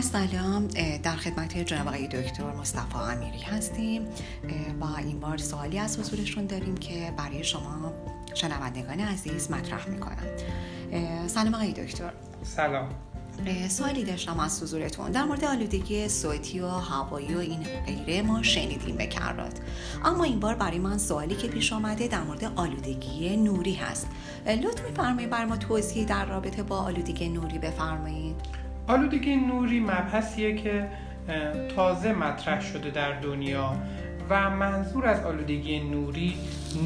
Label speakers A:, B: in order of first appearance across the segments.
A: با سلام در خدمت جناب آقای دکتر مصطفی امیری هستیم. و این بار سوالی از حضورشون داریم که برای شما شنوندگان عزیز مطرح می‌کنم. سلام آقای دکتر.
B: سلام.
A: سوالی داشتم از حضورتون. در مورد آلودگی صوتی و هوایی و این غیره ما شنیدیم به کرات. اما این بار برای من سوالی که پیش آمده در مورد آلودگی نوری هست. لطف میفرمایید بر ما توضیحی در رابطه با آلودگی نوری بفرمایید.
B: آلودگی نوری مبحثیه که تازه مطرح شده در دنیا و منظور از آلودگی نوری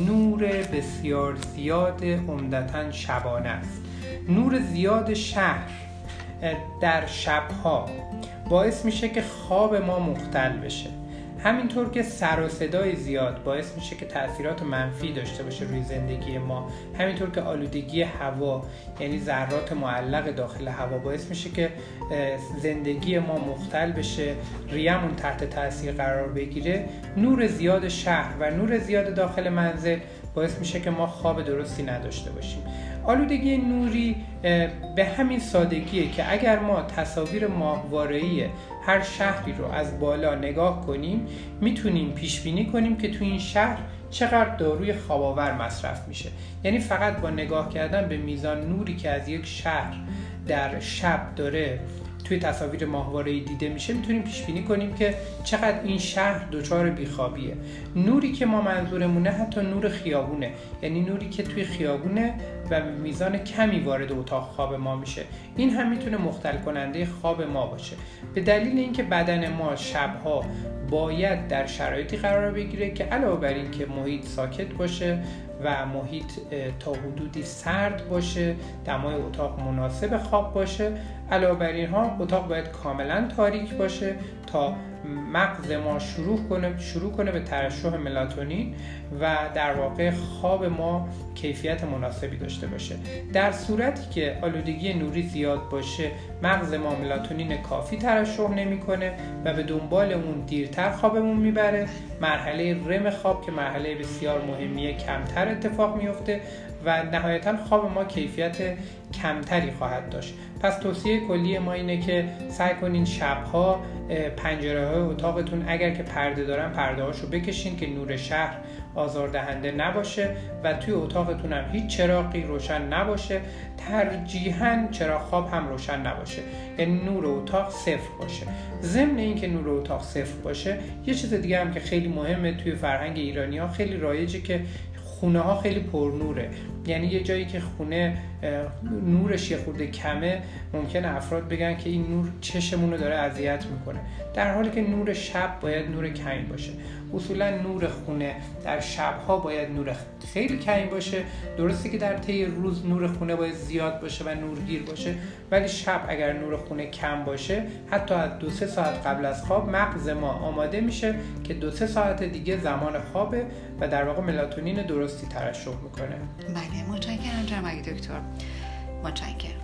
B: نور بسیار زیاد عمدتا شبانه است. نور زیاد شهر در شبها باعث میشه که خواب ما مختل بشه. همینطور که سر و صدای زیاد باعث میشه که تاثیرات منفی داشته باشه روی زندگی ما همینطور که آلودگی هوا یعنی ذرات معلق داخل هوا باعث میشه که زندگی ما مختل بشه ریمون تحت تاثیر قرار بگیره نور زیاد شهر و نور زیاد داخل منزل باعث میشه که ما خواب درستی نداشته باشیم. آلودگی نوری به همین سادگیه که اگر ما تصاویر ماهواره‌ای هر شهری رو از بالا نگاه کنیم می‌تونیم پیش بینی کنیم که تو این شهر چقدر داروی خواباور مصرف میشه. یعنی فقط با نگاه کردن به میزان نوری که از یک شهر در شب داره توی تصاویر ماهواره دیده میشه می‌تونیم پیش بینی کنیم که چقدر این شهر دچار بیخوابیه. نوری که ما منظورمونه حتی نور خیابونه. یعنی نوری که توی خیابونه و میزان کمی وارد اتاق خواب ما میشه. این هم می‌تونه مختل کننده خواب ما باشه. به دلیل اینکه بدن ما شبها باید در شرایطی قرار بگیره که علاوه بر اینکه محیط ساکت باشه و محیط تا حدودی سرد باشه دمای اتاق مناسب خواب باشه. علاوه بر اینها اتاق باید کاملا تاریک باشه. مغز ما شروع کنه شروع کنه به ترشح ملاتونین و در واقع خواب ما کیفیت مناسبی داشته باشه. در صورتی که آلودگی نوری زیاد باشه مغز ما ملاتونین کافی ترشح نمی‌کنه و به دنبال اون دیرتر خوابمون می‌بره. مرحله رم خواب که مرحله بسیار مهمیه کمتر اتفاق میفته و نهایتا خواب ما کیفیت کمتری خواهد داشت. پس توصیه کلی ما اینه که سعی کنین شبها پنجره های اتاقتون اگر که پرده دارن پرده هاشو بکشین که نور شهر آزاردهنده نباشه و توی اتاقتون هم هیچ چراغی روشن نباشه. ترجیحاً چراغ خواب هم روشن نباشه. یعنی نور اتاق صفر باشه. ضمن اینکه نور اتاق صفر باشه یه چیز دیگه هم که خیلی مهمه توی فرهنگ ایرانی ها خیلی رایجه که خونه ها خیلی پرنوره. یعنی یه جایی که خونه نورش یه خورده کمه ممکنه افراد بگن که این نور چشمون رو داره اذیت می‌کنه. در حالی که نور شب باید نور کمی باشه. اصولا نور خونه در شبها باید نور خیلی کمی باشه. درسته که در طی روز نور خونه باید زیاد باشه و نورگیر باشه ولی شب اگر نور خونه کم باشه حتی از دو سه ساعت قبل از خواب مغز ما آماده میشه که دو سه ساعت دیگه زمان خوابه و در واقع ملاتونین درستی ترشح می‌کنه.
A: بله متشکرم جناب دکتر. متشکرم.